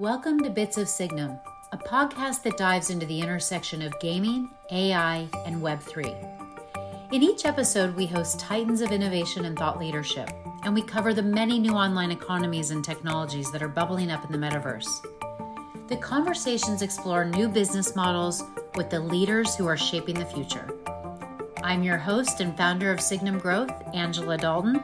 Welcome to Bits of Signum, a podcast that dives into the intersection of gaming, AI, and Web3. In each episode, we host titans of innovation and thought leadership, and we cover the many new online economies and technologies that are bubbling up in the metaverse. The conversations explore new business models with the leaders who are shaping the future. I'm your host and founder of Signum Growth, Angela Dalton.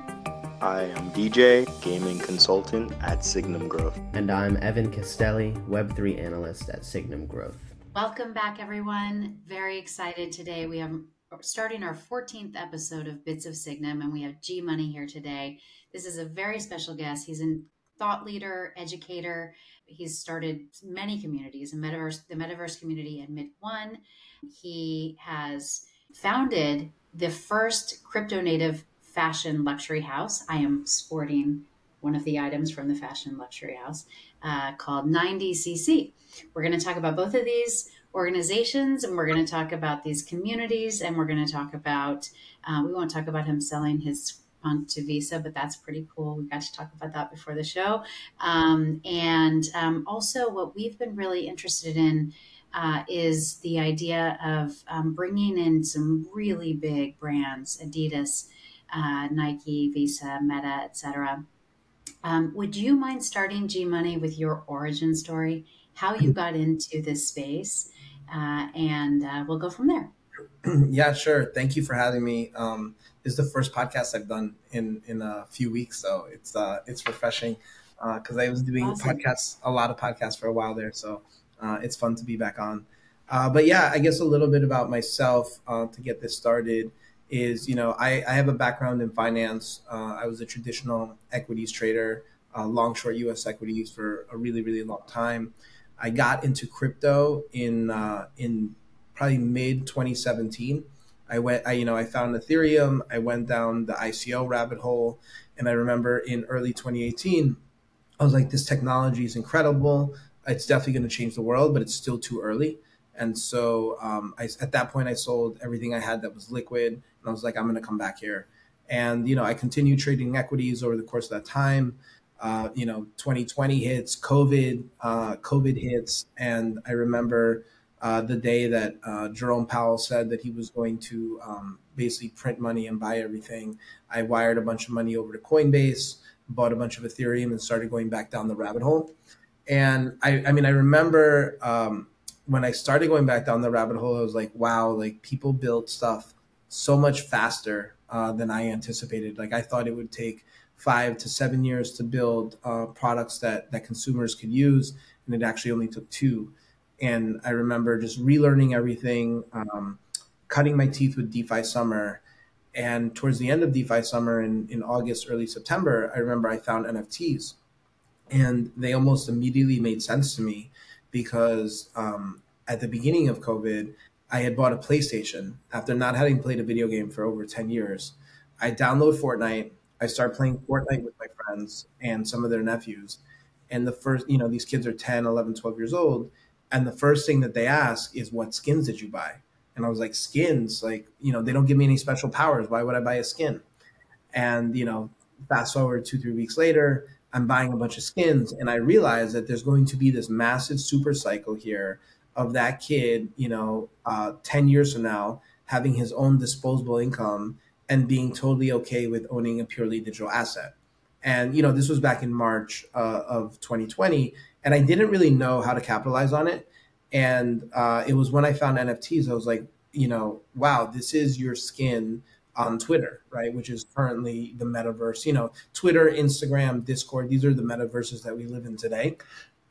I am DJ, gaming consultant at Signum Growth. And I'm Evan Castelli, Web3 analyst at Signum Growth. Welcome back, everyone. Very excited today. We have starting our 14th episode of Bits of Signum, and we have G Money here today. This is a very special guest. He's a thought leader, educator. He's started many communities, and metaverse, the metaverse community Admit One. He has founded the first crypto native fashion luxury house. I am sporting one of the items from the fashion luxury house uh, called 9dcc. We're going to talk about both of these organizations and we're going to talk about these communities and we're going to talk about, uh, we won't talk about him selling his punk to Visa, but that's pretty cool. We got to talk about that before the show. Um, and um, also, what we've been really interested in. Uh, is the idea of um, bringing in some really big brands, Adidas, uh, Nike, Visa, Meta, etc. Um, would you mind starting G Money with your origin story, how you got into this space, uh, and uh, we'll go from there. Yeah, sure. Thank you for having me. Um, this is the first podcast I've done in in a few weeks, so it's uh, it's refreshing because uh, I was doing awesome. podcasts, a lot of podcasts for a while there, so uh, it's fun to be back on. Uh, but yeah, I guess a little bit about myself uh, to get this started is you know I, I have a background in finance. Uh, I was a traditional equities trader, uh, long short U.S. equities for a really really long time. I got into crypto in uh, in probably mid 2017. I went, I you know, I found Ethereum. I went down the ICO rabbit hole, and I remember in early 2018, I was like, this technology is incredible. It's definitely going to change the world, but it's still too early. And so um, I, at that point, I sold everything I had that was liquid and I was like, I'm going to come back here. And, you know, I continued trading equities over the course of that time. Uh, you know, 2020 hits, COVID, uh, COVID hits. And I remember uh, the day that uh, Jerome Powell said that he was going to um, basically print money and buy everything. I wired a bunch of money over to Coinbase, bought a bunch of Ethereum, and started going back down the rabbit hole. And I, I mean, I remember um, when I started going back down the rabbit hole, I was like, wow, like people build stuff so much faster uh, than I anticipated. Like I thought it would take five to seven years to build uh, products that that consumers could use, and it actually only took two. And I remember just relearning everything, um, cutting my teeth with DeFi Summer. And towards the end of DeFi Summer in, in August, early September, I remember I found NFTs. And they almost immediately made sense to me because um, at the beginning of COVID, I had bought a PlayStation after not having played a video game for over 10 years. I download Fortnite. I start playing Fortnite with my friends and some of their nephews. And the first, you know, these kids are 10, 11, 12 years old. And the first thing that they ask is, What skins did you buy? And I was like, Skins? Like, you know, they don't give me any special powers. Why would I buy a skin? And, you know, fast forward two, three weeks later, I'm buying a bunch of skins. And I realize that there's going to be this massive super cycle here of that kid, you know, uh, 10 years from now, having his own disposable income and being totally okay with owning a purely digital asset. And, you know, this was back in March uh, of 2020, and I didn't really know how to capitalize on it. And uh, it was when I found NFTs, I was like, you know, wow, this is your skin on Twitter, right? Which is currently the metaverse. You know, Twitter, Instagram, Discord, these are the metaverses that we live in today.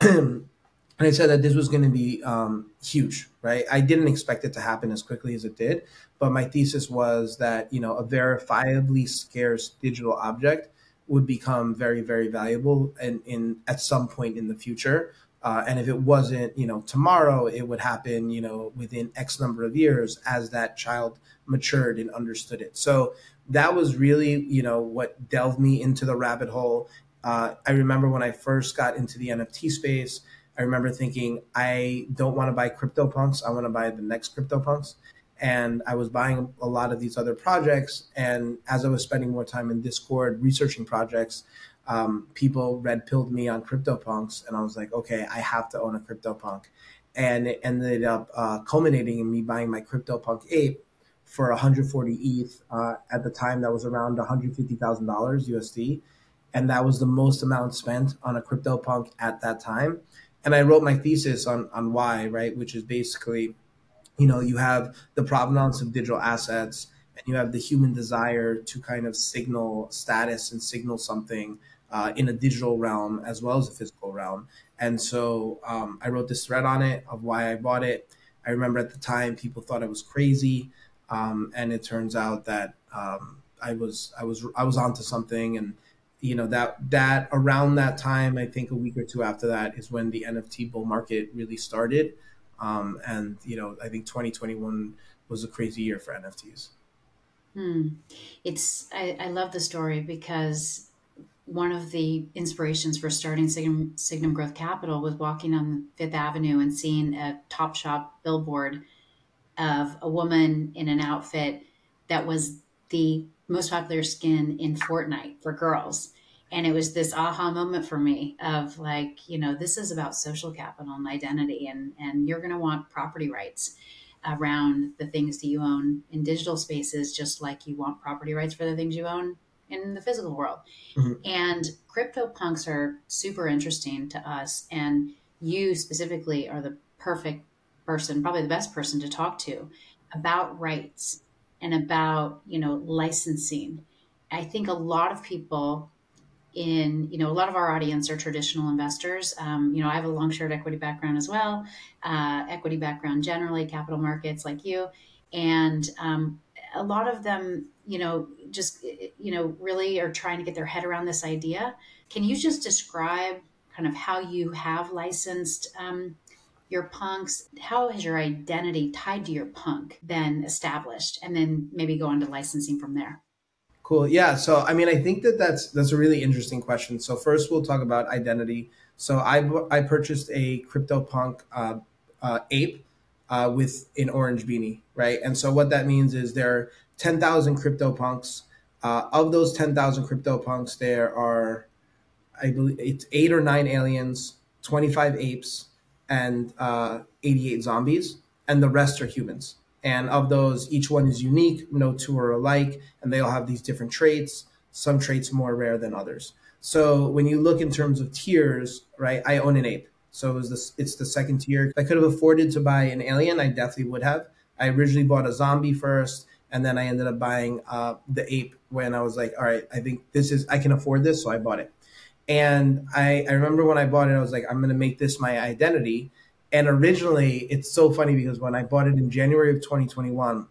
and I said that this was going to be um, huge, right? I didn't expect it to happen as quickly as it did, but my thesis was that you know a verifiably scarce digital object would become very, very valuable in, in at some point in the future. Uh, and if it wasn't, you know, tomorrow, it would happen, you know, within X number of years as that child matured and understood it. So that was really, you know, what delved me into the rabbit hole. Uh, I remember when I first got into the NFT space I remember thinking, I don't want to buy CryptoPunks. I want to buy the next CryptoPunks. and I was buying a lot of these other projects. And as I was spending more time in Discord researching projects, um, people red pilled me on CryptoPunks, and I was like, okay, I have to own a CryptoPunk. And it ended up uh, culminating in me buying my CryptoPunk ape for 140 ETH. Uh, at the time, that was around $150,000 USD. And that was the most amount spent on a CryptoPunk at that time. And I wrote my thesis on, on why, right? Which is basically, you know, you have the provenance of digital assets and you have the human desire to kind of signal status and signal something uh, in a digital realm as well as a physical realm. And so um, I wrote this thread on it of why I bought it. I remember at the time people thought I was crazy, um, and it turns out that um, I was I was I was onto something. And you know that that around that time, I think a week or two after that is when the NFT bull market really started. Um, and you know I think 2021 was a crazy year for NFTs. Hmm. It's I, I love the story because one of the inspirations for starting Signum, Signum Growth Capital was walking on Fifth Avenue and seeing a Top Shop billboard of a woman in an outfit that was the most popular skin in Fortnite for girls. And it was this aha moment for me of like, you know, this is about social capital and identity, and, and you're going to want property rights around the things that you own in digital spaces, just like you want property rights for the things you own in the physical world. Mm-hmm. And crypto punks are super interesting to us. And you specifically are the perfect person, probably the best person to talk to about rights and about, you know, licensing. I think a lot of people in you know a lot of our audience are traditional investors. Um, you know i have a long short equity background as well uh, equity background generally capital markets like you. And um, a lot of them you know just you know really are trying to get their head around this idea. Can you just describe kind of how you have licensed um, your punks? How has your identity tied to your punk been established? And then maybe go on to licensing from there cool yeah so i mean i think that that's that's a really interesting question so first we'll talk about identity so i i purchased a CryptoPunk uh, uh, ape uh, with an orange beanie right and so what that means is there are 10,000 CryptoPunks. Uh, of those 10,000 CryptoPunks, there are, I believe, it's eight or nine aliens, 25 apes, and uh, 88 zombies, and the rest are humans. And of those, each one is unique, no two are alike, and they all have these different traits, some traits more rare than others. So when you look in terms of tiers, right, I own an ape. So it was this, it's the second tier. If I could have afforded to buy an alien, I definitely would have. I originally bought a zombie first, and then I ended up buying uh, the ape when I was like, all right, I think this is I can afford this, so I bought it. And I, I remember when I bought it, I was like, I'm gonna make this my identity. And originally, it's so funny because when I bought it in January of 2021,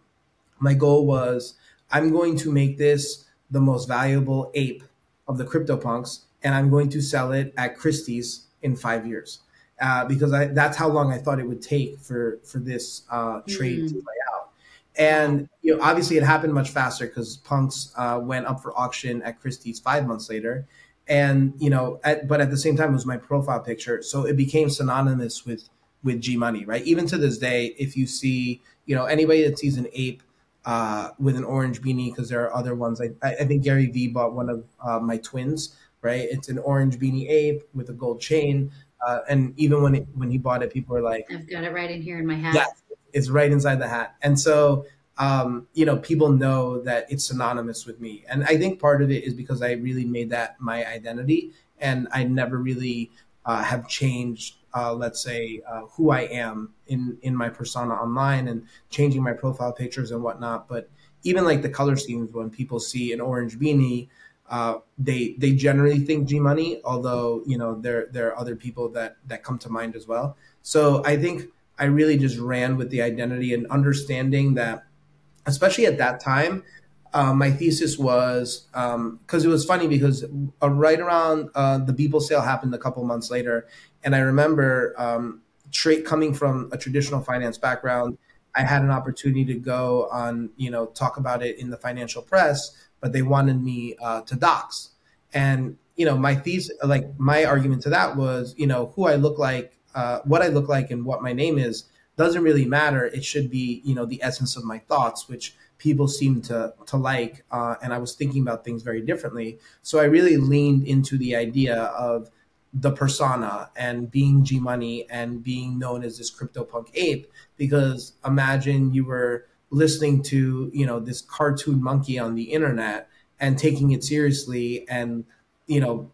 my goal was I'm going to make this the most valuable ape of the CryptoPunks, and I'm going to sell it at Christie's in five years. Uh, because I, that's how long I thought it would take for for this uh, trade mm. to play out. and you know, obviously, it happened much faster because Punks uh, went up for auction at Christie's five months later, and you know, at, but at the same time, it was my profile picture, so it became synonymous with with G Money, right? Even to this day, if you see, you know, anybody that sees an ape uh, with an orange beanie, because there are other ones. I, I think Gary Vee bought one of uh, my twins, right? It's an orange beanie ape with a gold chain. Uh, and even when it, when he bought it, people were like, "I've got it right in here in my hat." Yeah, it's right inside the hat. And so, um, you know, people know that it's synonymous with me. And I think part of it is because I really made that my identity and I never really uh, have changed, uh, let's say, uh, who I am in, in my persona online and changing my profile pictures and whatnot. But even like the color schemes, when people see an orange beanie, uh, they they generally think G Money, although you know there there are other people that that come to mind as well. So I think I really just ran with the identity and understanding that, especially at that time, uh, my thesis was because um, it was funny because uh, right around uh, the Beeple sale happened a couple months later, and I remember um, tra- coming from a traditional finance background, I had an opportunity to go on, you know, talk about it in the financial press, but they wanted me uh, to dox, and you know, my thesis, like my argument to that was, you know, who I look like uh, what I look like and what my name is doesn't really matter. It should be, you know, the essence of my thoughts, which people seem to to like. Uh, and I was thinking about things very differently. So I really leaned into the idea of the persona and being G Money and being known as this CryptoPunk ape. Because imagine you were listening to, you know, this cartoon monkey on the internet and taking it seriously and, you know,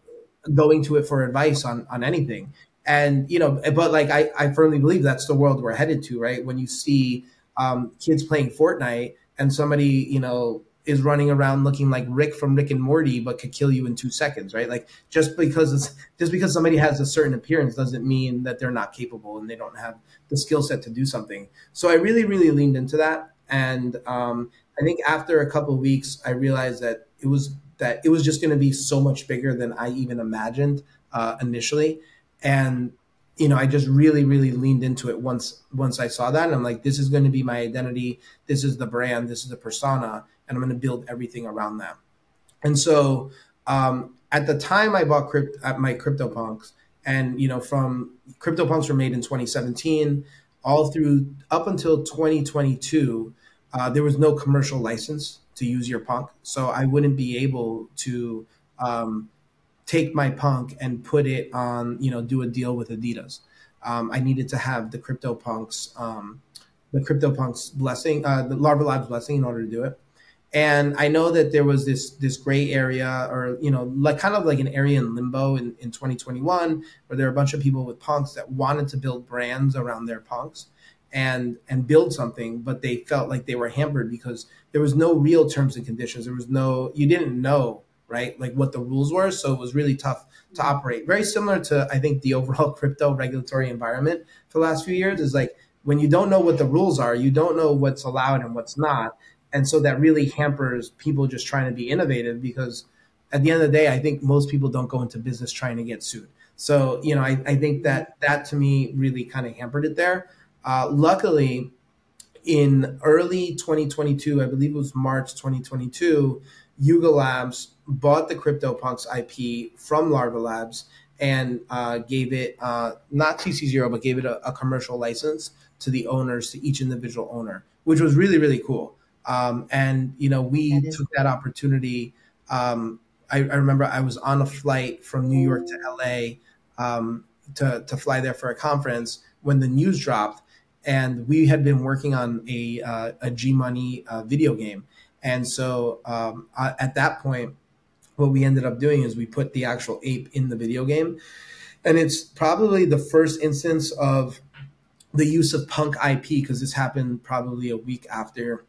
going to it for advice on on anything and you know but like I, I firmly believe that's the world we're headed to right when you see um, kids playing fortnite and somebody you know is running around looking like rick from rick and morty but could kill you in two seconds right? Like just because it's just because somebody has a certain appearance doesn't mean that they're not capable and they don't have the skill set to do something. So i really really leaned into that. And um, i think after a couple of weeks i realized that it was that it was just going to be so much bigger than i even imagined uh, initially. And you know i just really really leaned into it once once i saw that and i'm like this is going to be my identity. This is the brand. This is the persona and i'm going to build everything around that. And so um, at the time i bought crypt at my CryptoPunks and you know from CryptoPunks were made in 2017 all through up until 2022 uh, there was no commercial license to use your punk. So i wouldn't be able to um, take my punk and put it on, you know, do a deal with Adidas. Um, I needed to have the CryptoPunks, um, the CryptoPunks blessing, uh, the Larva Labs blessing in order to do it. And I know that there was this this gray area, or you know, like kind of like an area in limbo in, in 2021, where there were a bunch of people with punks that wanted to build brands around their punks and and build something, but they felt like they were hampered because there was no real terms and conditions. There was no you didn't know right? Like what the rules were. So it was really tough to operate. Very similar to, I think, the overall crypto regulatory environment for the last few years is like when you don't know what the rules are, you don't know what's allowed and what's not. And so that really hampers people just trying to be innovative because at the end of the day, I think most people don't go into business trying to get sued. So, you know, I, I think that that to me really kind of hampered it there. Uh, luckily, in early 2022, I believe it was March 2022, Yuga Labs bought the CryptoPunks IP from Larva Labs and uh, gave it uh, not CC0, but gave it a, a, commercial license to the owners, to each individual owner, which was really really cool. Um, and you know, we that took that opportunity. Um, I, I, remember I was on a flight from New York to LA um, to to fly there for a conference when the news dropped, and we had been working on a uh, a G Money uh, video game and so um, I, at that point, what we ended up doing is we put the actual ape in the video game. And it's probably the first instance of the use of punk IP because this happened probably a week after,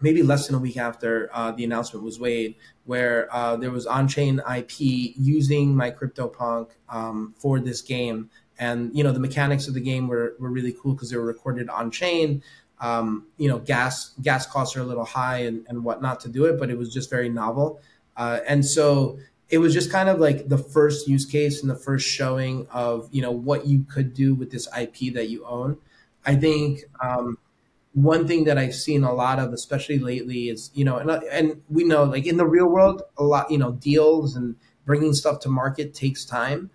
maybe less than a week after uh, the announcement was made, where uh, there was on chain IP using my CryptoPunk um, for this game. And you know the mechanics of the game were, were really cool because they were recorded on chain um, you know, gas gas costs are a little high and, and whatnot to do it, but it was just very novel. Uh, and so it was just kind of like the first use case and the first showing of you know what you could do with this IP that you own. I think um, one thing that I've seen a lot of, especially lately, is you know, and, and we know like in the real world, a lot you know deals and bringing stuff to market takes time.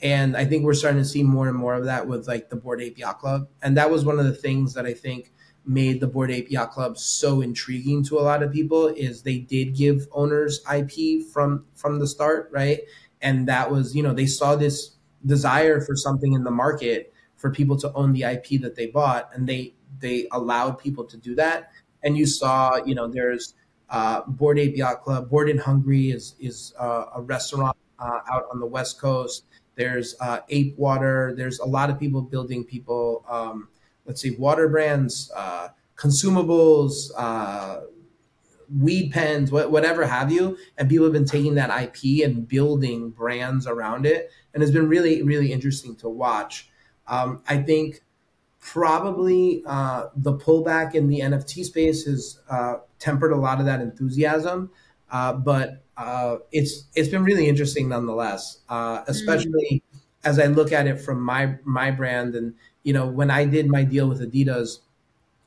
And I think we're starting to see more and more of that with like the Bored Yacht Club. And that was one of the things that I think made the Bored Ape Yacht Club so intriguing to a lot of people is they did give owners IP from from the start, right? And that was, you know, they saw this desire for something in the market for people to own the IP that they bought, and they they allowed people to do that. And you saw, you know, there's uh, Bored Ape Yacht Club, Bored and Hungry is is uh, a restaurant uh, out on the West Coast. There's uh, Ape Water. There's a lot of people building people. Um, let's see, water brands, uh, consumables, uh, weed pens, wh- whatever have you. And people have been taking that IP and building brands around it. And it's been really, really interesting to watch. Um, I think probably uh, the pullback in the NFT space has uh, tempered a lot of that enthusiasm. Uh, but uh, it's it's been really interesting nonetheless, uh, especially mm. As I look at it from my my brand and you know, when I did my deal with Adidas,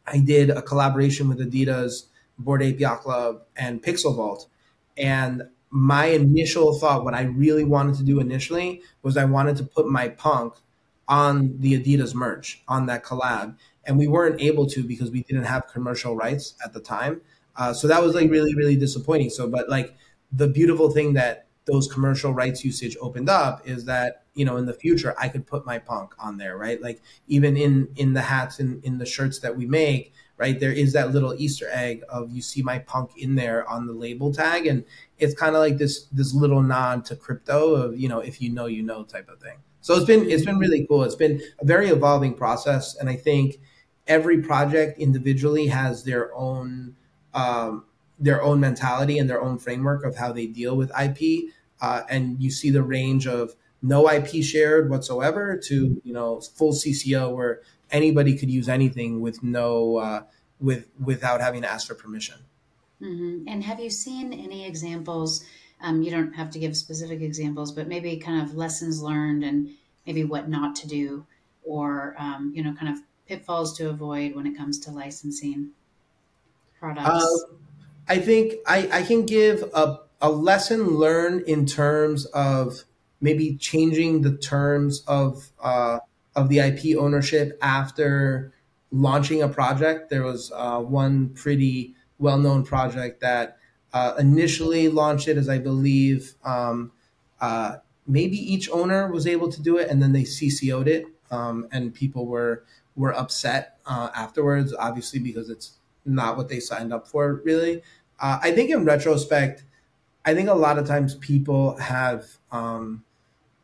I did a collaboration with Adidas, Bored Ape Club, and Pixel Vault. And my initial thought, what I really wanted to do initially, was I wanted to put my punk on the Adidas merch on that collab. and we weren't able to because we didn't have commercial rights at the time. Uh, so that was like really really disappointing. So, but like the beautiful thing that those commercial rights usage opened up is that you know in the future I could put my punk on there, right? Like even in in the hats and in the shirts that we make, right? There is that little Easter egg of you see my punk in there on the label tag, and it's kind of like this this little nod to crypto of you know if you know you know type of thing. So it's been it's been really cool. It's been a very evolving process, and I think every project individually has their own um, their own mentality and their own framework of how they deal with IP. Uh, and you see the range of no IP shared whatsoever to you know full CC0 where anybody could use anything with no uh, with without having to ask for permission. Mm-hmm. And have you seen any examples? Um, you don't have to give specific examples, but maybe kind of lessons learned and maybe what not to do, or um, you know, kind of pitfalls to avoid when it comes to licensing products. Uh, I think I, I can give a, a lesson learned in terms of maybe changing the terms of uh, of the IP ownership after launching a project. There was uh, one pretty well known project that uh, initially launched it as I believe um, uh, maybe each owner was able to do it, and then they CC0'd it, um, and people were were upset uh, afterwards, obviously because it's not what they signed up for, really. Uh, I think in retrospect, I think a lot of times people have um,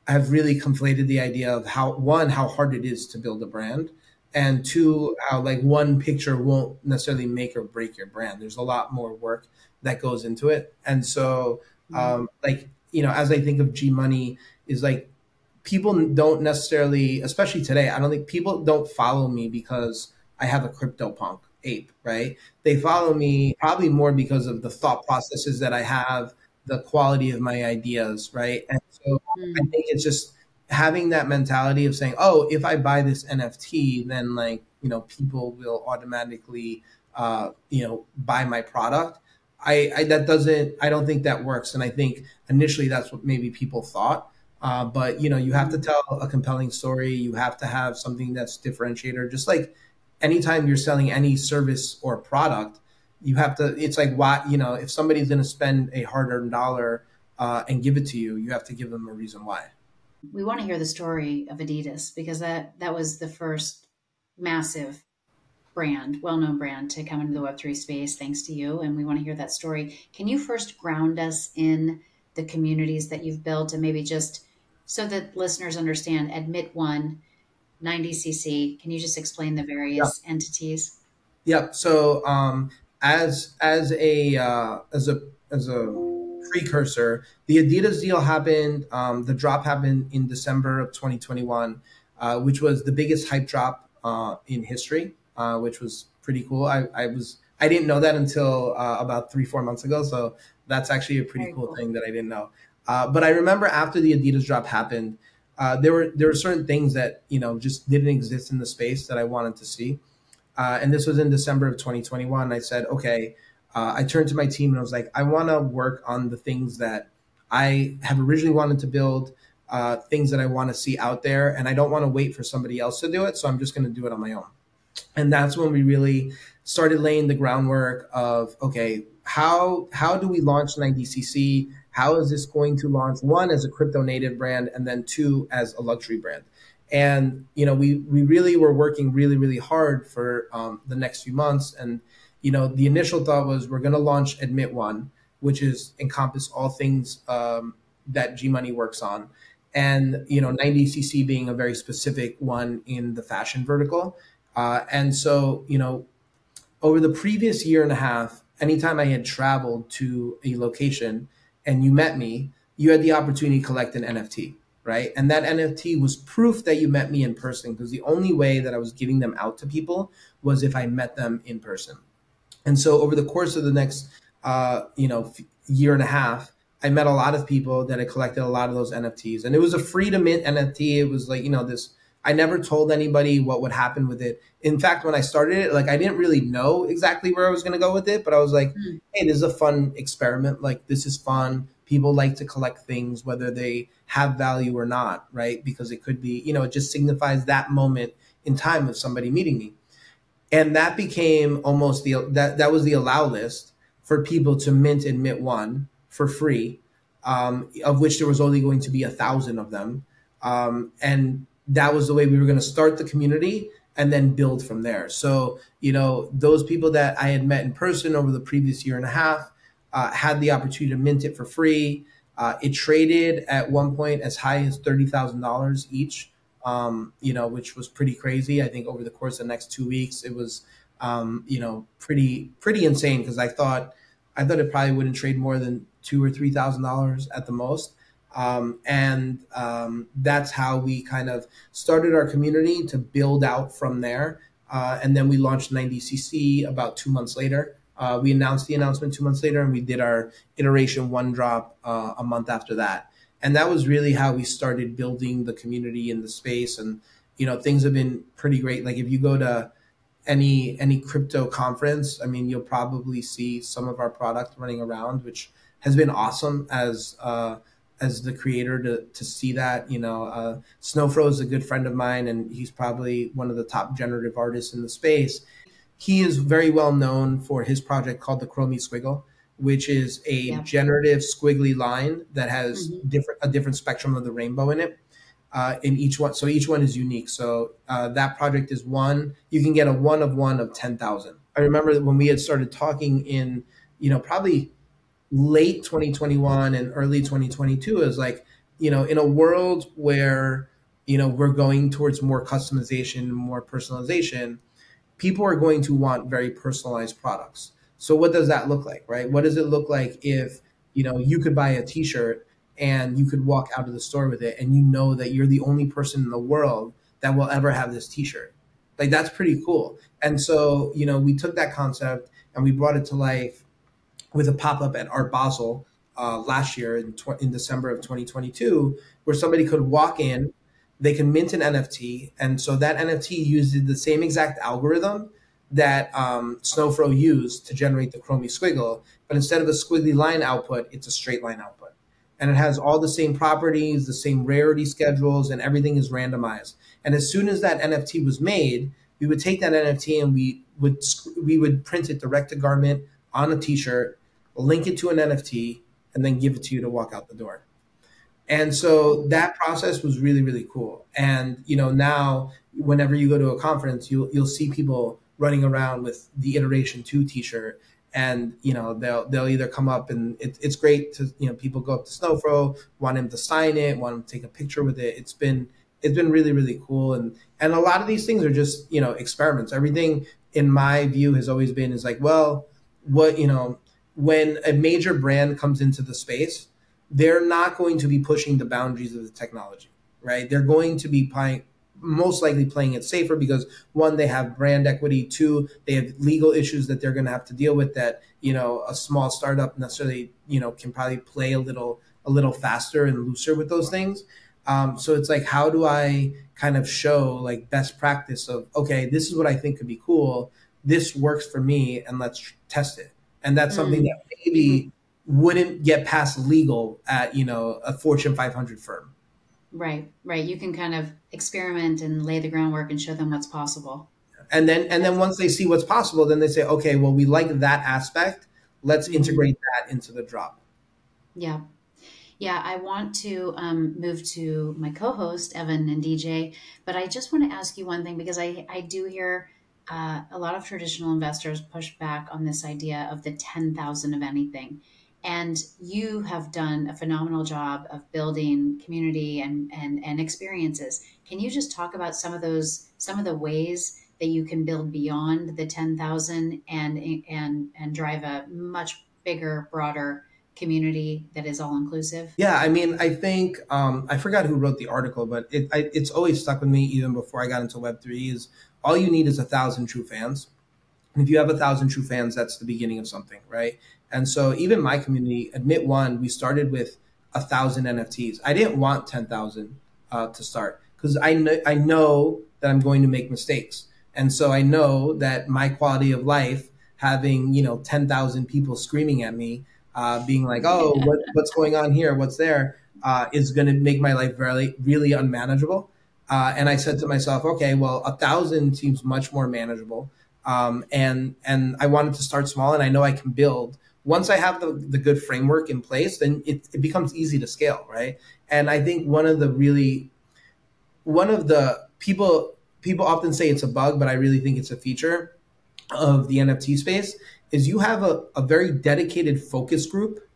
have really conflated the idea of how one how hard it is to build a brand, and two how like one picture won't necessarily make or break your brand. There's a lot more work that goes into it, and so mm-hmm. um, like you know, as I think of G Money, is like people don't necessarily, especially today. I don't think people don't follow me because I have a crypto punk ape, right? They follow me probably more because of the thought processes that I have, the quality of my ideas, right? And so mm. I think it's just having that mentality of saying, oh, if I buy this NFT, then like, you know, people will automatically, uh, you know, buy my product. I, I that doesn't I don't think that works and I think initially that's what maybe people thought uh, but you know you have to tell a compelling story you have to have something that's differentiator just like anytime you're selling any service or product, you have to. It's like why you know if somebody's going to spend a hard-earned dollar uh, and give it to you, you have to give them a reason why. We want to hear the story of Adidas because that that was the first massive brand, well-known brand to come into the Web3 space thanks to you and we want to hear that story. Can you first ground us in the communities that you've built and maybe just so that listeners understand admit one 9dcc. Can you just explain the various yeah. entities? Yep. So um, as as a uh, as a as a precursor, the Adidas deal happened. Um, the drop happened in December of 2021, uh, which was the biggest hype drop uh, in history, uh, which was pretty cool. I, I was I didn't know that until uh, about three four months ago. So that's actually a pretty cool, cool, thing that I didn't know. Uh, but I remember after the Adidas drop happened, uh, there were there were certain things that you know just didn't exist in the space that I wanted to see. Uh, and this was in December of 2021. I said, okay. Uh, I turned to my team and I was like, I want to work on the things that I have originally wanted to build, uh, things that I want to see out there, and I don't want to wait for somebody else to do it. So I'm just going to do it on my own. And that's when we really started laying the groundwork of okay, how how do we launch 9dcc? how is this going to launch one as a crypto native brand and then two as a luxury brand and you know we we really were working really really hard for um, the next few months. And you know the initial thought was we're going to launch admit one which is encompass all things um, that g money works on. And you know 9dcc being a very specific one in the fashion vertical. Uh, and so you know over the previous year and a half anytime i had traveled to a location and you met me, you had the opportunity to collect an NFT, right? And that NFT was proof that you met me in person because the only way that I was giving them out to people was if I met them in person. And so over the course of the next, uh, you know, year and a half, I met a lot of people that I collected a lot of those NFTs, and it was a free to mint NFT. It was like you know this. I never told anybody what would happen with it. In fact, when I started it, like I didn't really know exactly where I was going to go with it, but I was like, mm. "Hey, this is a fun experiment. Like this is fun. People like to collect things, whether they have value or not, right? Because it could be, you know, it just signifies that moment in time of somebody meeting me." and that became almost the that that was the allow list for people to mint and mint one for free, um, of which there was only going to be a thousand of them, um, and that was the way we were going to start the community and then build from there. So you know those people that I had met in person over the previous year and a half uh, had the opportunity to mint it for free. Uh, it traded at one point as high as thirty thousand dollars each um, you know, which was pretty crazy. I think over the course of the next two weeks, it was, um, you know, pretty pretty insane because I thought I thought it probably wouldn't trade more than two or three thousand dollars at the most. Um, and um, that's how we kind of started our community to build out from there. Uh, and then we launched 9dcc about two months later. Uh, we announced the announcement two months later, and we did our iteration one drop uh, a month after that. And that was really how we started building the community in the space. And you know things have been pretty great. Like if you go to any any crypto conference i mean you'll probably see some of our product running around which has been awesome as uh as the creator to to see that you know uh snowfro is a good friend of mine and he's probably one of the top generative artists in the space he is very well known for his project called the chromie squiggle which is a yeah. generative squiggly line that has mm-hmm. different a different spectrum of the rainbow in it. Uh, in each one, so each one is unique. So uh, that project is one. You can get a one of one of ten thousand. I remember when we had started talking in, you know, probably late 2021 and early 2022 is like, you know, in a world where you know we're going towards more customization, more personalization, people are going to want very personalized products. So what does that look like, right? What does it look like if, you know, you could buy a t-shirt and you could walk out of the store with it and you know that you're the only person in the world that will ever have this t-shirt. Like that's pretty cool. And so, you know, we took that concept and we brought it to life with a pop-up at Art Basel uh, last year in, tw- in December of 2022, where somebody could walk in, they can mint an NFT, and so that NFT uses the same exact algorithm that um, Snowfro used to generate the Chromie squiggle, but instead of a squiggly line output, it's a straight line output. And it has all the same properties, the same rarity schedules, and everything is randomized. And as soon as that NFT was made, we would take that NFT and we would we would print it direct to garment on a T-shirt, link it to an NFT, and then give it to you to walk out the door. And so that process was really really cool. And you know now, whenever you go to a conference, you'll you'll see people running around with the iteration two t-shirt. And you know they'll they'll either come up and it, it's great to you know people go up to snowfro want him to sign it want him to take a picture with it. It's been it's been really really cool. And and a lot of these things are just you know experiments. Everything in my view has always been is like well what you know when a major brand comes into the space they're not going to be pushing the boundaries of the technology right they're going to be playing most likely playing it safer because one, they have brand equity. Two, they have legal issues that they're going to have to deal with that you know a small startup necessarily you know can probably play a little a little faster and looser with those things. Um, so it's like, how do I kind of show like best practice of okay, this is what I think could be cool. This works for me, and let's test it. And that's mm-hmm. something that maybe mm-hmm. Wouldn't get past legal at you know a Fortune 500 firm. Right, right. You can kind of experiment and lay the groundwork and show them what's possible. And then and then once they see what's possible, then they say, okay, well, we like that aspect. Let's mm-hmm. integrate that into the drop. Yeah. Yeah, I want to um, move to my co-host Evan and DJ, but I just want to ask you one thing because I I do hear uh, a lot of traditional investors push back on this idea of the ten thousand of anything, and you have done a phenomenal job of building community and, and, and experiences. Can you just talk about some of those, some of the ways that you can build beyond the 10,000 and, and, and drive a much bigger, broader community that is all inclusive? Yeah, I mean, I think um, I forgot who wrote the article, but it, I, it's always stuck with me even before I got into Web three. Is all you need is a thousand true fans, and if you have a thousand true fans, that's the beginning of something, right? And so even my community, admit one, we started with a thousand NFTs. I didn't want 10,000 uh, to start because I know, I know that I'm going to make mistakes. And so I know that my quality of life, having, you know, 10,000 people screaming at me, uh, being like, oh, what, what's going on here? What's there? Uh, is going to make my life really, really unmanageable. Uh, and I said to myself, okay, well, a thousand seems much more manageable. Um, and and I wanted to start small, and I know I can build. Once I have the, the good framework in place, then it, it becomes easy to scale, right? And I think one of the really one of the people people often say it's a bug, but I really think it's a feature of the NFT space is you have a, a very dedicated focus group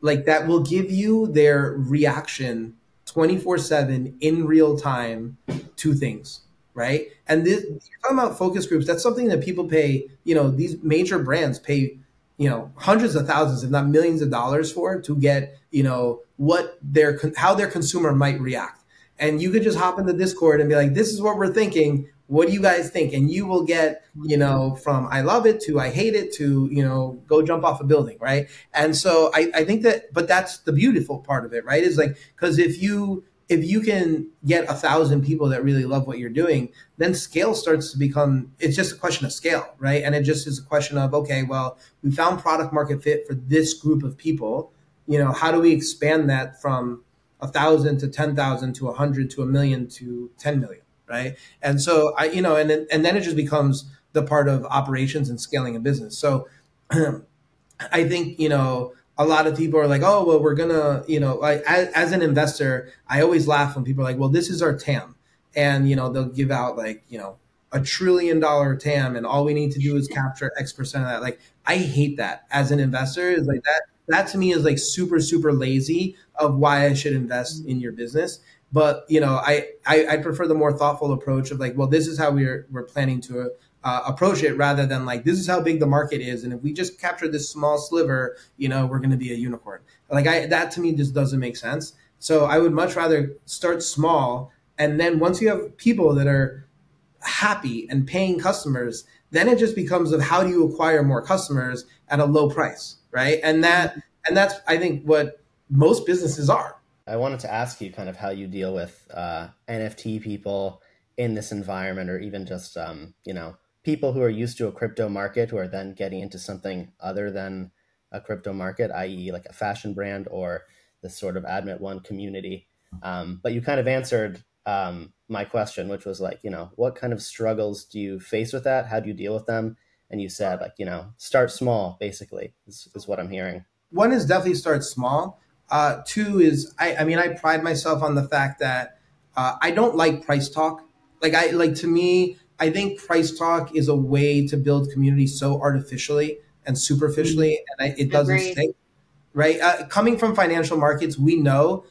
like that will give you their reaction 24 7 in real time to things right? And this you're talking about focus groups that's something that people pay you know these major brands pay you know hundreds of thousands if not millions of dollars for to get you know what their how their consumer might react. And you could just hop into discord and be like this is what we're thinking. What do you guys think? And you will get you know from i love it to i hate it to you know go jump off a building right? And so i, I think that but that's the beautiful part of it right? Is like because if you if you can get a thousand people that really love what you're doing then scale starts to become it's just a question of scale right and it just is a question of okay well we found product market fit for this group of people you know how do we expand that from a thousand to ten thousand to a hundred to a million to ten million right? And so I, you know, and then, and then it just becomes the part of operations and scaling a business. So I think you know a lot of people are like, oh well, we're gonna, you know, like as, as an investor, I always laugh when people are like, well, this is our TAM, and you know they'll give out like you know a trillion dollar TAM, and all we need to do is capture X percent of that. Like I hate that as an investor. Is like that. That to me is like super super lazy of why I should invest in your business but you know, I, I, I prefer the more thoughtful approach of like, well, this is how we're we're planning to uh, approach it, rather than like this is how big the market is, and if we just capture this small sliver, you know, we're going to be a unicorn. Like I that to me just doesn't make sense. So I would much rather start small, and then once you have people that are happy and paying customers, then it just becomes of how do you acquire more customers at a low price, right? And that and that's I think what most businesses are I wanted to ask you kind of how you deal with uh, NFT people in this environment, or even just um, you know people who are used to a crypto market who are then getting into something other than a crypto market, i.e., like a fashion brand or this sort of Admit One community. Um, but you kind of answered um, my question, which was like, you know, what kind of struggles do you face with that? How do you deal with them? And you said, like, you know, start small, basically, is, is what I'm hearing. One is definitely start small uh, two is I, I mean I pride myself on the fact that uh, I don't like price talk. Like I like to me, I think price talk is a way to build community so artificially and superficially, mm-hmm. and I, it doesn't Agreed. stay. Right, uh, coming from financial markets, we know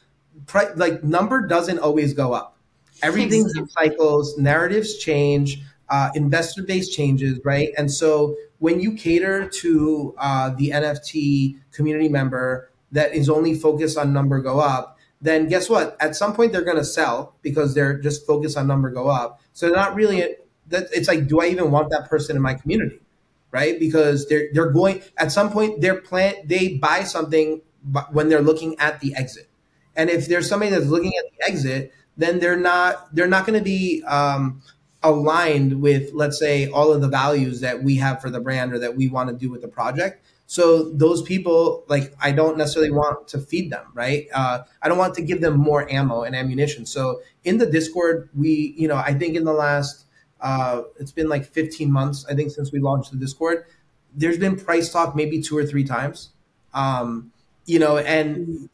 pri- like number doesn't always go up. Everything in cycles, narratives change, uh, investor base changes, right? And so when you cater to uh, the NFT community member that is only focused on number go up, then guess what? At some point they're going to sell because they're just focused on number go up. So they're not really that it's like, do I even want that person in my community? Right? Because they're they're going at some point they're plan they buy something when they're looking at the exit. And if there's somebody that's looking at the exit, then they're not they're not going to be um, aligned with let's say all of the values that we have for the brand or that we want to do with the project so those people, like, I don't necessarily want to feed them, right? Uh, I don't want to give them more ammo and ammunition. So in the Discord, we, you know, I think in the last, uh, it's been like 15 months, I think, since we launched the Discord. There's been price talk maybe two or three times, um, you know, and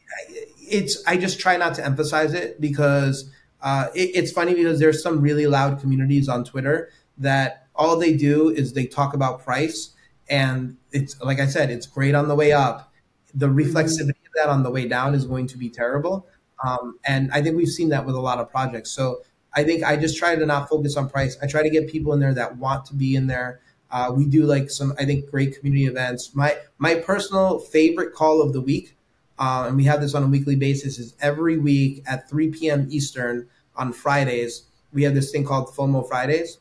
it's I just try not to emphasize it because uh, it, it's funny because there's some really loud communities on Twitter that all they do is they talk about price and it's like I said, it's great on the way up. The reflexivity of that on the way down is going to be terrible. Um, and I think we've seen that with a lot of projects. So I think I just try to not focus on price. I try to get people in there that want to be in there. Uh, we do like some, I think, great community events. My my personal favorite call of the week, uh, and we have this on a weekly basis, is every week at 3 p.m. Eastern on Fridays. We have this thing called FOMO Fridays,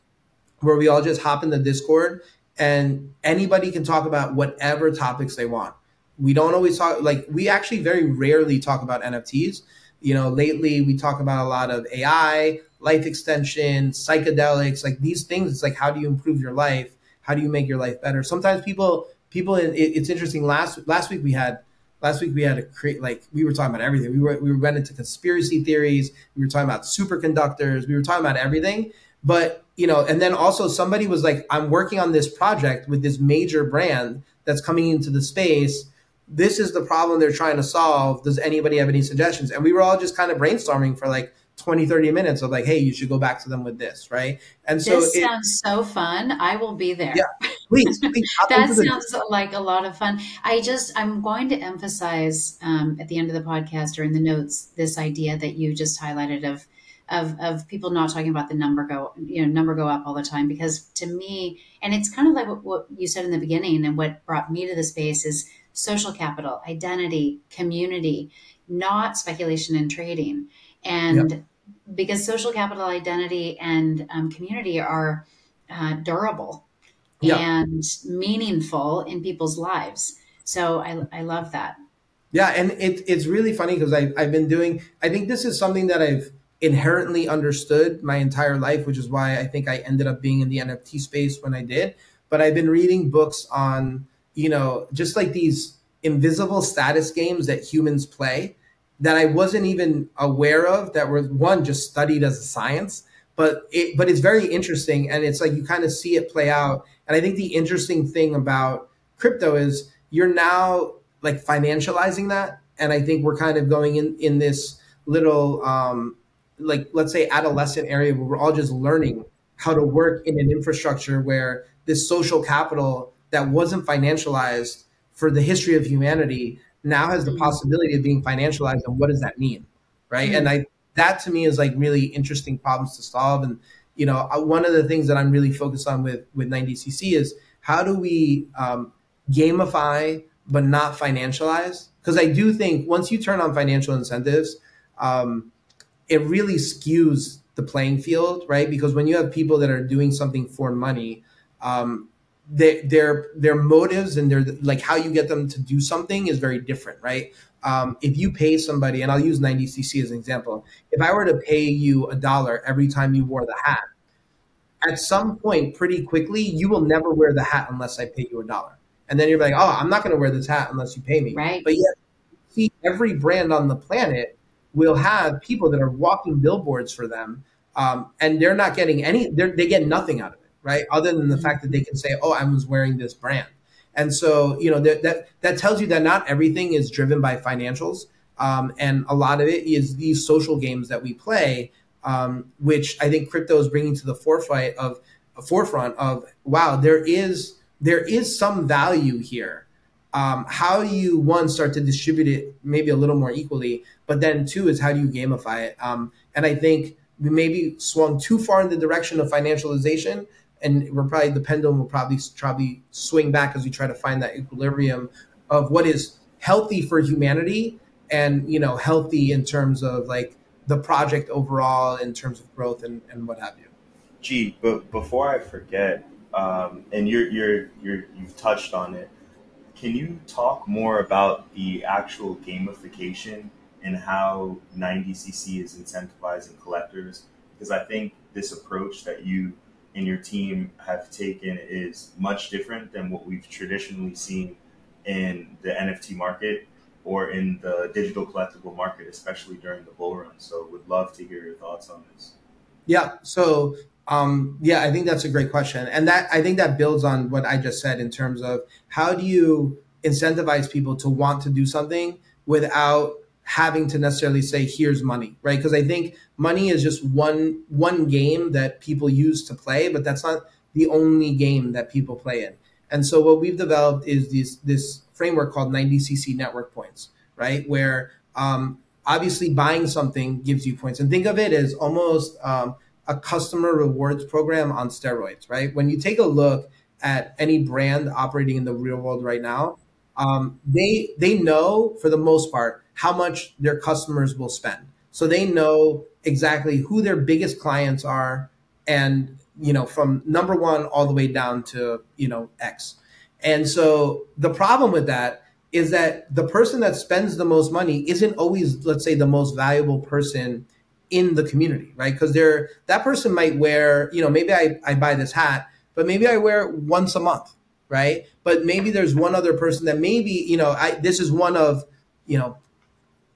where we all just hop in the Discord and anybody can talk about whatever topics they want. We don't always talk like we actually very rarely talk about NFTs. You know, lately we talk about a lot of AI, life extension, psychedelics, like these things. It's like how do you improve your life? How do you make your life better? Sometimes people people it, it's interesting. Last last week we had last week we had a create like we were talking about everything. We were we went into conspiracy theories. We were talking about superconductors. We were talking about everything but you know, and then also somebody was like, I'm working on this project with this major brand that's coming into the space. This is the problem they're trying to solve. Does anybody have any suggestions? And we were all just kind of brainstorming for like 20, 30 minutes of like, hey, you should go back to them with this, right? And so this it, sounds so fun. I will be there. Yeah, please. please that sounds like a lot of fun. I just, I'm going to emphasize um, at the end of the podcast or in the notes this idea that you just highlighted of of of people not talking about the number go you know number go up all the time because to me and it's kind of like what, what you said in the beginning and what brought me to the space is social capital identity community not speculation and trading and yep. because social capital identity and um, community are uh, durable yep. and meaningful in people's lives so I, I love that yeah and it, it's really funny because I've been doing i think this is something that i've inherently understood my entire life, which is why I think I ended up being in the NFT space when I did. But I've been reading books on, you know, just like these invisible status games that humans play that I wasn't even aware of that were one just studied as a science. But it but it's very interesting and it's like you kind of see it play out. And I think the interesting thing about crypto is you're now like financializing that. And I think we're kind of going in in this little um, like let's say adolescent area where we're all just learning how to work in an infrastructure where this social capital that wasn't financialized for the history of humanity now has the mm-hmm. possibility of being financialized and what does that mean right mm-hmm. and i that to me is like really interesting problems to solve and you know uh, one of the things that i'm really focused on with with 9dcc is how do we um, gamify but not financialize because i do think once you turn on financial incentives um, it really skews the playing field, right? Because when you have people that are doing something for money, um, they, their their motives and their like how you get them to do something is very different, right? Um, if you pay somebody, and I'll use 9dcc as an example, if I were to pay you a dollar every time you wore the hat, at some point, pretty quickly, you will never wear the hat unless I pay you a dollar. And then you're like, oh, I'm not going to wear this hat unless you pay me. Right. But yet, see every brand on the planet will have people that are walking billboards for them, um, and they're not getting any. They get nothing out of it, right? Other than the fact that they can say, "Oh, I was wearing this brand," and so you know that that, that tells you that not everything is driven by financials, um, and a lot of it is these social games that we play, um, which I think crypto is bringing to the forefront of forefront of wow, there is there is some value here. Um, how do you one start to distribute it maybe a little more equally but then two is how do you gamify it? Um, and i think we maybe swung too far in the direction of financialization and we're probably the pendulum will probably probably swing back as we try to find that equilibrium of what is healthy for humanity and you know healthy in terms of like the project overall in terms of growth and, and what have you gee but before i forget um, and you're you're you're you've touched on it can you talk more about the actual gamification and how 9dcc is incentivizing collectors? Because I think this approach that you and your team have taken is much different than what we've traditionally seen in the NFT market or in the digital collectible market, especially during the bull run. So, would love to hear your thoughts on this. Yeah. So, um, yeah, I think that's a great question, and that I think that builds on what I just said in terms of how do you incentivize people to want to do something without having to necessarily say here's money right? Because i think money is just one one game that people use to play but that's not the only game that people play in. And so what we've developed is this this framework called 9dcc network points right? Where um, obviously buying something gives you points. And think of it as almost um, a customer rewards program on steroids, right? When you take a look at any brand operating in the real world right now, um, they they know for the most part how much their customers will spend. So they know exactly who their biggest clients are, and you know from number one all the way down to you know X. And so the problem with that is that the person that spends the most money isn't always, let's say, the most valuable person in the community, right? Because they're that person might wear, you know, maybe I, I buy this hat, but maybe I wear it once a month, right? But maybe there's one other person that maybe, you know, I this is one of, you know,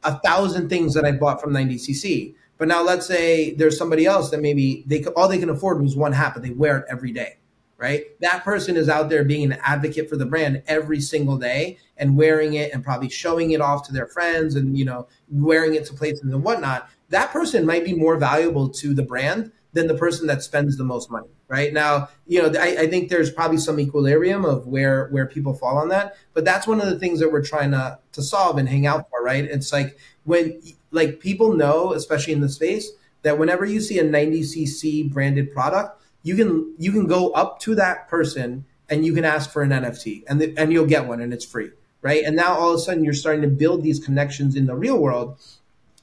a thousand things that I bought from 9dcc. But now let's say there's somebody else that maybe they all they can afford was one hat, but they wear it every day, right? That person is out there being an advocate for the brand every single day and wearing it and probably showing it off to their friends and you know wearing it to places and whatnot. That person might be more valuable to the brand than the person that spends the most money right? Now you know I, I, think there's probably some equilibrium of where where people fall on that but that's one of the things that we're trying to to solve and hang out for right? It's like when like people know especially in the space that whenever you see a 9dcc branded product you can you can go up to that person and you can ask for an nft and the, and you'll get one and it's free right? And now all of a sudden you're starting to build these connections in the real world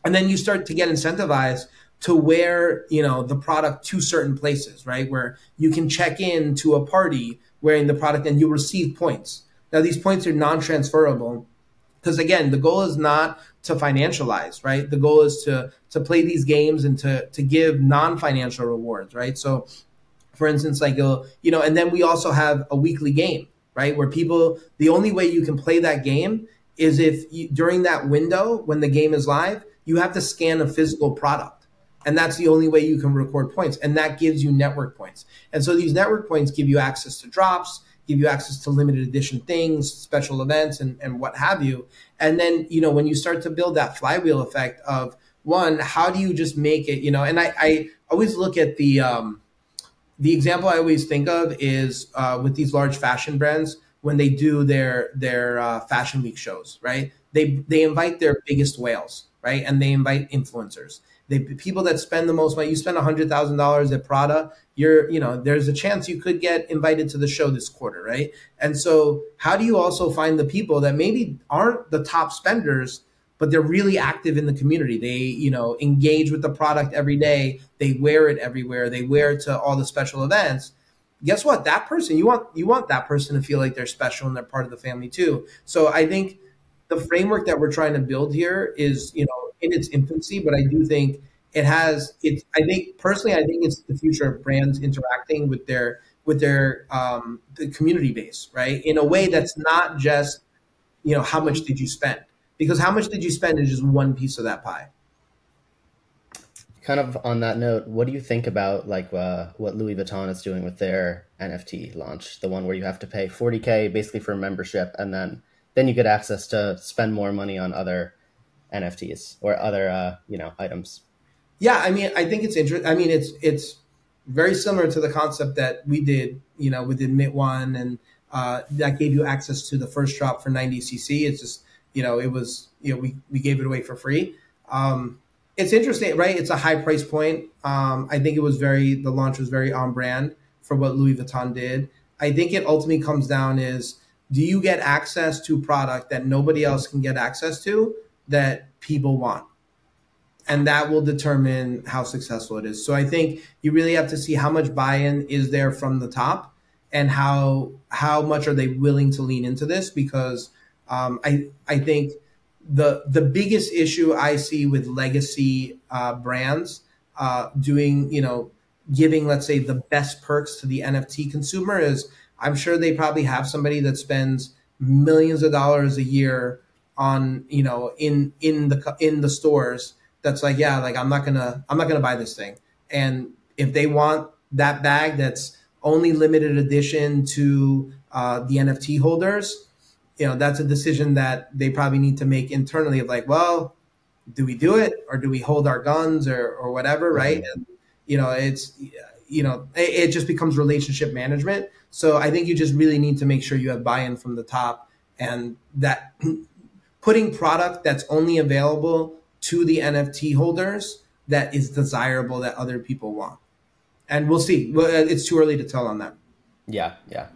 and then you start to get incentivized to wear you know the product to certain places right? Where you can check in to a party wearing the product and you receive points. Now these points are non-transferable because again the goal is not to financialize right? The goal is to to play these games and to to give non-financial rewards right? So for instance like a, uh, you know and then we also have a weekly game right? Where people the only way you can play that game is if you, during that window when the game is live you have to scan a physical product and that's the only way you can record points. And that gives you network points. And so these network points give you access to drops, give you access to limited edition things, special events, and, and what have you. And then, you know, when you start to build that flywheel effect of one, how do you just make it, you know, and I, I always look at the, um, the example I always think of is uh, with these large fashion brands when they do their their uh, fashion week shows, right? They they invite their biggest whales, right, and they invite influencers, the people that spend the most money, you spend hundred thousand dollars at Prada, you're, you know, there's a chance you could get invited to the show this quarter, right? And so, how do you also find the people that maybe aren't the top spenders, but they're really active in the community? They, you know, engage with the product every day. They wear it everywhere. They wear it to all the special events. Guess what? That person, you want you want that person to feel like they're special and they're part of the family too. So I think the framework that we're trying to build here is, you know, in its infancy, but I do think it has. It's. I think personally, I think it's the future of brands interacting with their with their um, the community base, right? In a way that's not just, you know, how much did you spend? Because how much did you spend is just one piece of that pie. Kind of on that note, what do you think about like uh, what Louis Vuitton is doing with their NFT launch? The one where you have to pay 40k basically for membership, and then then you get access to spend more money on other NFTs or other uh, you know items. Yeah, I mean, I think it's interesting. I mean, it's it's very similar to the concept that we did, you know, with Admit One, and uh, that gave you access to the first drop for 9dcc. It's just, you know, it was, you know, we we gave it away for free. Um, it's interesting, right? It's a high price point. Um, I think it was very the launch was very on brand for what Louis Vuitton did. I think it ultimately comes down is do you get access to product that nobody else can get access to that people want. And that will determine how successful it is. So I think you really have to see how much buy-in is there from the top and how how much are they willing to lean into this because um, I I think the the biggest issue I see with legacy uh, brands uh, doing you know giving let's say the best perks to the NFT consumer is I'm sure they probably have somebody that spends millions of dollars a year on you know in in the in the stores that's like yeah like i'm not gonna i'm not gonna buy this thing. And if they want that bag that's only limited edition to uh, the nft holders you know that's a decision that they probably need to make internally of like well do we do it or do we hold our guns or or whatever mm-hmm. right? And you know it's you know it, it just becomes relationship management. So i think you just really need to make sure you have buy-in from the top and that putting product that's only available to the NFT holders that is desirable that other people want. And we'll see. Uh, it's too early to tell on that. Yeah, yeah.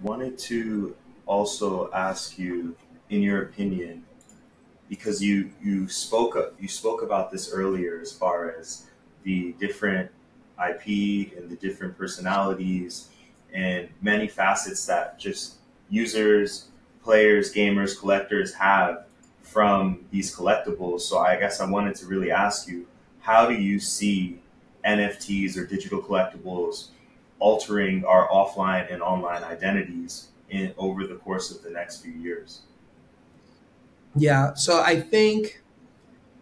Wanted to also ask you, in your opinion, because you you spoke you spoke about this earlier as far as the different IP and the different personalities and many facets that just users players, gamers, collectors have from these collectibles. So I guess I wanted to really ask you, how do you see NFTs or digital collectibles altering our offline and online identities in over the course of the next few years? Yeah, so I think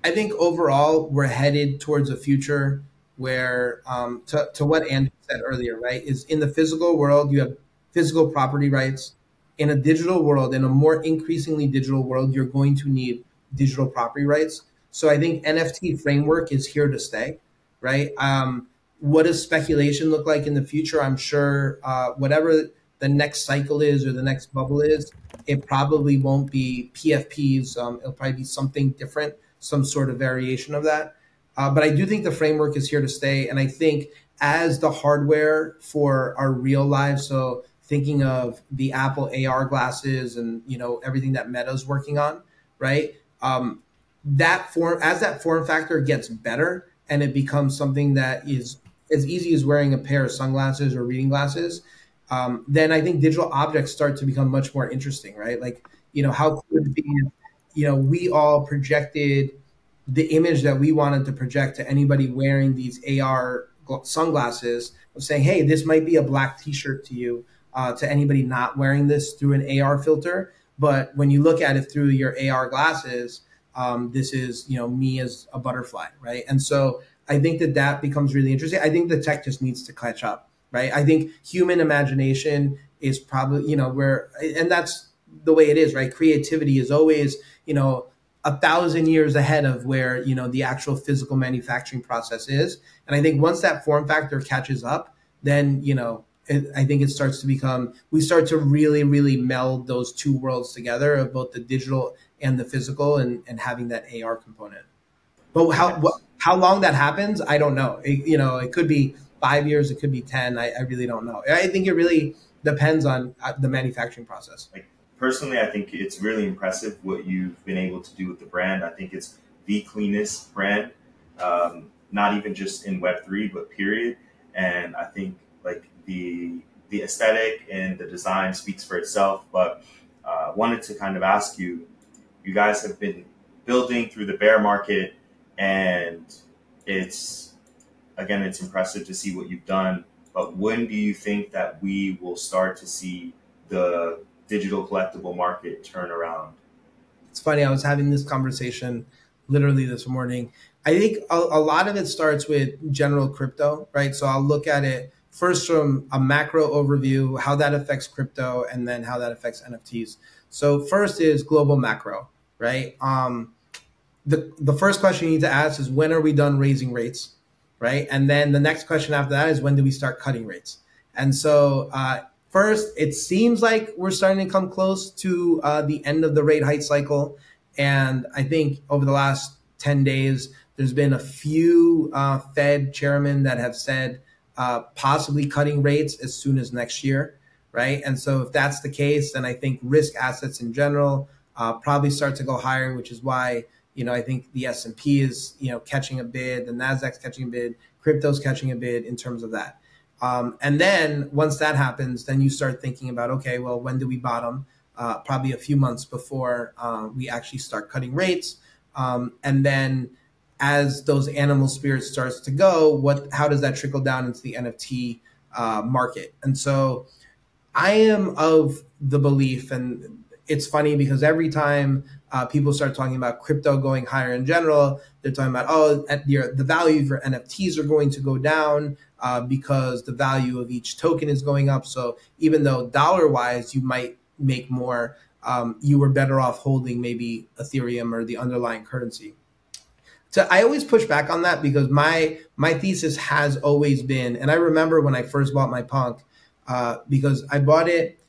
I think overall we're headed towards a future where, um, to, to what Andrew said earlier, right, is in the physical world, you have physical property rights. In a digital world, in a more increasingly digital world, you're going to need digital property rights. So I think NFT framework is here to stay, right? Um, what does speculation look like in the future? I'm sure uh, whatever the next cycle is or the next bubble is, it probably won't be PFPs. Um, it'll probably be something different, some sort of variation of that. Uh, but I do think the framework is here to stay. And I think as the hardware for our real lives, so thinking of the Apple AR glasses and you know everything that Meta's working on, right? Um, that form as that form factor gets better and it becomes something that is as easy as wearing a pair of sunglasses or reading glasses, um, then I think digital objects start to become much more interesting, right? Like, you know, how could it be, you know, we all projected the image that we wanted to project to anybody wearing these AR sunglasses of saying, hey, this might be a black t shirt to you, uh, to anybody not wearing this through an AR filter. But when you look at it through your AR glasses, um, this is, you know, me as a butterfly, right? And so I think that that becomes really interesting. I think the tech just needs to catch up, right? I think human imagination is probably, you know, where, and that's the way it is, right? Creativity is always, you know, a thousand years ahead of where, you know, the actual physical manufacturing process is. And I think once that form factor catches up, then, you know, it, I think it starts to become, we start to really, really meld those two worlds together of both the digital and the physical and, and having that AR component. But how, what, how long that happens, I don't know. It, you know, it could be five years, it could be 10. I, I really don't know. I think it really depends on uh, the manufacturing process. Like personally, I think it's really impressive what you've been able to do with the brand. I think it's the cleanest brand, um, not even just in Web3, but period. And I think like the the aesthetic and the design speaks for itself. But uh, wanted to kind of ask you, you guys have been building through the bear market and it's again it's impressive to see what you've done but when do you think that we will start to see the digital collectible market turn around it's funny i was having this conversation literally this morning i think a, a lot of it starts with general crypto right so i'll look at it first from a macro overview how that affects crypto and then how that affects nfts so first is global macro right um, the the first question you need to ask is when are we done raising rates, right? And then the next question after that is when do we start cutting rates? And so uh, first, it seems like we're starting to come close to uh, the end of the rate hike cycle, and I think over the last ten days, there's been a few uh, Fed chairmen that have said uh, possibly cutting rates as soon as next year, right? And so if that's the case, then I think risk assets in general uh, probably start to go higher, which is why you know, I think the S and P is you know catching a bid, the Nasdaq's catching a bid, crypto's catching a bid in terms of that. Um, and then once that happens, then you start thinking about okay, well, when do we bottom? Uh, probably a few months before uh, we actually start cutting rates, um, and then as those animal spirits starts to go, what how does that trickle down into the NFT uh, market? And so, I am of the belief, and it's funny because every time uh, people start talking about crypto going higher in general. They're talking about oh, your, the value for NFTs are going to go down uh, because the value of each token is going up. So even though dollar wise you might make more, um, you were better off holding maybe Ethereum or the underlying currency. So I always push back on that because my my thesis has always been, and I remember when I first bought my punk, uh, because I bought it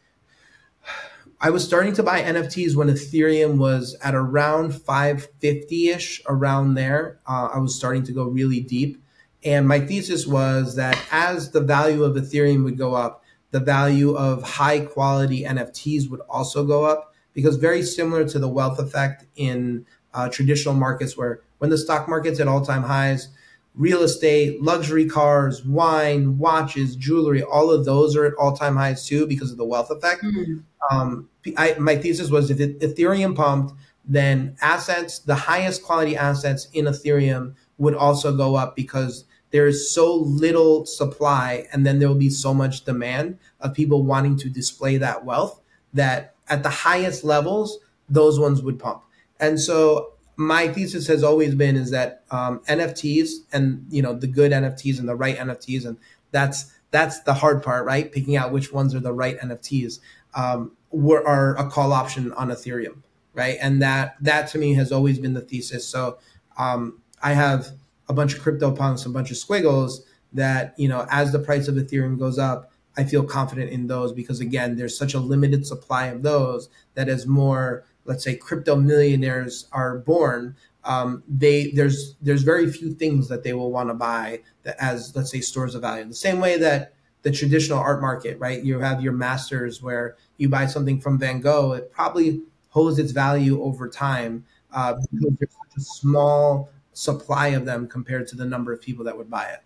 I was starting to buy NFTs when Ethereum was at around 550 ish, around there. Uh, I was starting to go really deep. And my thesis was that as the value of Ethereum would go up, the value of high quality NFTs would also go up because very similar to the wealth effect in uh, traditional markets where when the stock market's at all time highs, real estate, luxury cars, wine, watches, jewelry, all of those are at all time highs too because of the wealth effect. Mm-hmm. Um, I, my thesis was if Ethereum pumped, then assets, the highest quality assets in Ethereum would also go up because there is so little supply and then there will be so much demand of people wanting to display that wealth that at the highest levels, those ones would pump. And so my thesis has always been is that um, NFTs and you know the good NFTs and the right NFTs, and that's that's the hard part, right? Picking out which ones are the right NFTs um, were are a call option on Ethereum, right? And that that to me has always been the thesis. So um, I have a bunch of crypto punks, a bunch of squiggles that you know as the price of Ethereum goes up, I feel confident in those because again, there's such a limited supply of those that as more let's say crypto millionaires are born, um, they there's there's very few things that they will want to buy that as let's say stores of value. The same way that the traditional art market, right? You have your masters where you buy something from Van Gogh, it probably holds its value over time uh, because there's such a small supply of them compared to the number of people that would buy it.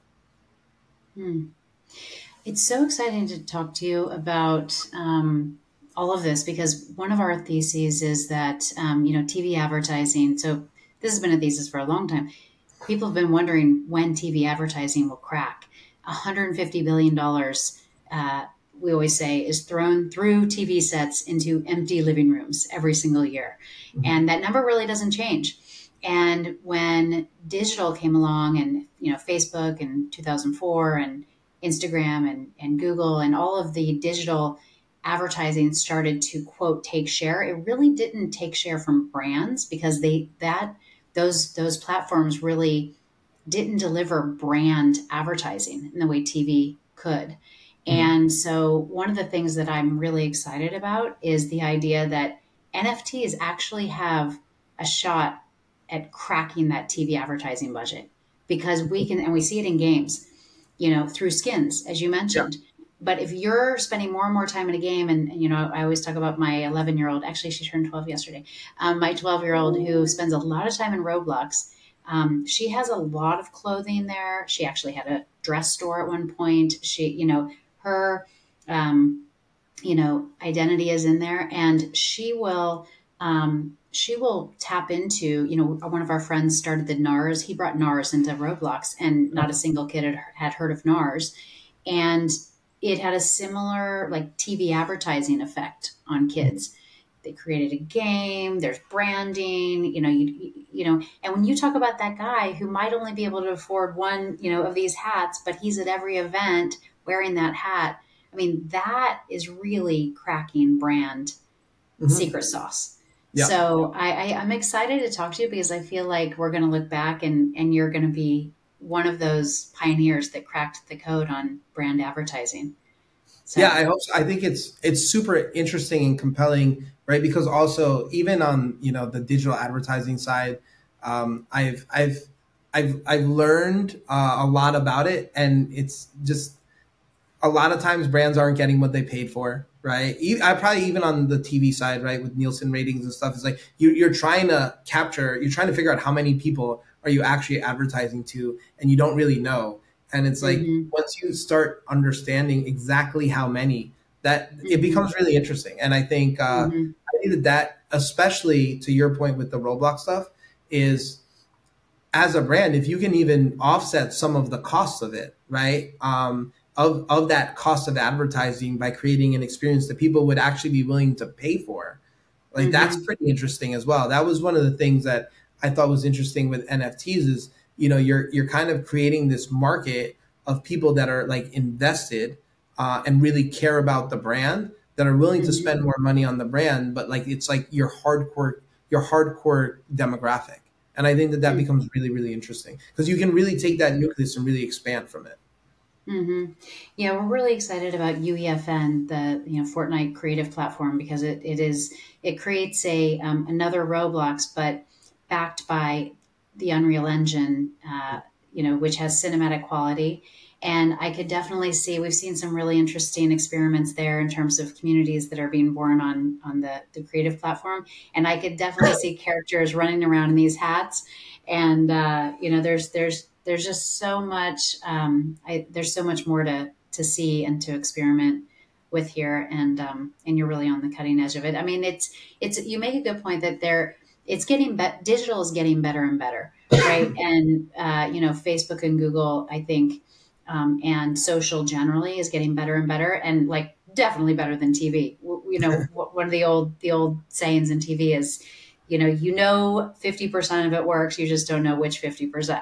Hmm. It's so exciting to talk to you about um, all of this because one of our theses is that um, you know TV advertising. So this has been a thesis for a long time. People have been wondering when TV advertising will crack. 150 billion dollars. Uh, we always say is thrown through TV sets into empty living rooms every single year, mm-hmm. and that number really doesn't change. And when digital came along, and you know Facebook in 2004, and Instagram and, and Google and all of the digital advertising started to quote take share it really didn't take share from brands because they that those those platforms really didn't deliver brand advertising in the way tv could. Mm-hmm. and so one of the things that i'm really excited about is the idea that nfts actually have a shot at cracking that tv advertising budget because we can and we see it in games you know through skins as you mentioned but if you're spending more and more time in a game and, and you know i always talk about my 11 year old actually she turned 12 yesterday um, my 12 year old who spends a lot of time in roblox um, she has a lot of clothing there. She actually had a dress store at one point. She you know her um, you know identity is in there. And she will um, she will tap into you know one of our friends started the nars. He brought nars into roblox and not a single kid had, had heard of nars. And it had a similar like TV advertising effect on kids. They created a game. There's branding. You know, you you know, and when you talk about that guy who might only be able to afford one, you know, of these hats, but he's at every event wearing that hat. I mean, that is really cracking brand mm-hmm. secret sauce. Yeah. So I, I, I'm excited to talk to you because I feel like we're going to look back and and you're going to be one of those pioneers that cracked the code on brand advertising. So. Yeah, I hope. So. I think it's it's super interesting and compelling, right? Because also even on you know the digital advertising side, um, I've I've I've I've learned uh, a lot about it, and it's just a lot of times brands aren't getting what they paid for, right? I probably even on the TV side, right, with Nielsen ratings and stuff, it's like you, you're trying to capture, you're trying to figure out how many people are you actually advertising to, and you don't really know. And it's like mm-hmm. once you start understanding exactly how many, that mm-hmm. it becomes really interesting. And I think uh, mm-hmm. I think that that, especially to your point with the Roblox stuff, is as a brand, if you can even offset some of the costs of it, right? Um, of of that cost of advertising by creating an experience that people would actually be willing to pay for, like mm-hmm. that's pretty interesting as well. That was one of the things that I thought was interesting with NFTs is you know you're you're kind of creating this market of people that are like invested uh, and really care about the brand that are willing mm-hmm. to spend more money on the brand but like it's like your hardcore your hardcore demographic and i think that that mm-hmm. becomes really really interesting because you can really take that nucleus and really expand from it mm-hmm. yeah we're really excited about uefn the you know fortnite creative platform because it, it is it creates a um, another roblox but backed by the Unreal Engine, uh, you know, which has cinematic quality. And I could definitely see we've seen some really interesting experiments there in terms of communities that are being born on on the, the creative platform. And I could definitely see characters running around in these hats. And uh, you know, there's there's there's just so much um, I, there's so much more to to see and to experiment with here and um, and you're really on the cutting edge of it. I mean, it's it's you make a good point that there it's getting better. Digital is getting better and better, right? and uh, you know, Facebook and Google, I think, um, and social generally is getting better and better, and like definitely better than TV. You know, one of the old the old sayings in TV is, you know you know 50% of it works you just don't know which 50%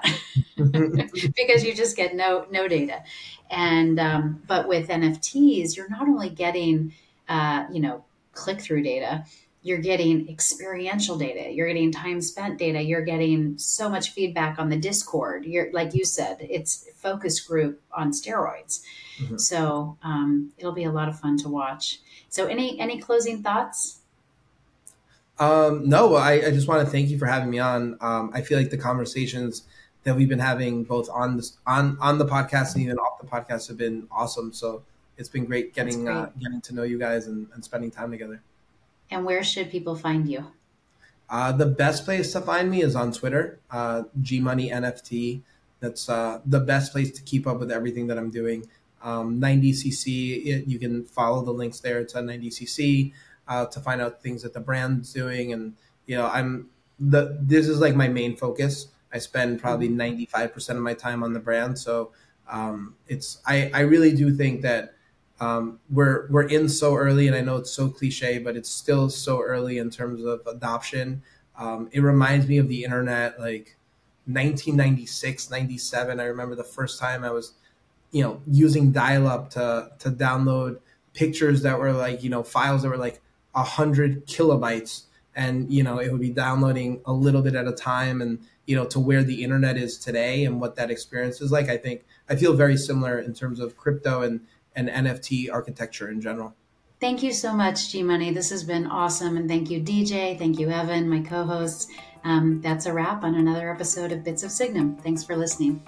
because you just get no no data and um, but with nfts you're not only getting uh, you know click through data you're getting experiential data you're getting time spent data you're getting so much feedback on the discord you're like you said it's focus group on steroids mm-hmm. so um, it'll be a lot of fun to watch so any any closing thoughts um, no, I, I, just want to thank you for having me on. Um, I feel like the conversations that we've been having both on this on on the podcast and even off the podcast have been awesome. So it's been great getting great. Uh, getting to know you guys and, and, spending time together. And where should people find you? Uh, the best place to find me is on Twitter, uh, G Money NFT. That's uh, the best place to keep up with everything that I'm doing. Um, 9dcc, it, you can follow the links there to 9dcc uh, to find out things that the brand's doing. And you know, I'm the this is like my main focus. I spend probably 95% mm-hmm. of my time on the brand. So um, it's I, I really do think that um, we're we're in so early, and I know it's so cliche, but it's still so early in terms of adoption. Um, it reminds me of the internet, like 1996, 97. I remember the first time I was, you know, using dial-up to to download pictures that were like, you know, files that were like hundred kilobytes and you know it would be downloading a little bit at a time and you know to where the internet is today and what that experience is like i think i feel very similar in terms of crypto and and nft architecture in general. Thank you so much gmoney this has been awesome and thank you dj thank you evan my co-hosts. Um, that's a wrap on another episode of bits of signum. Thanks for listening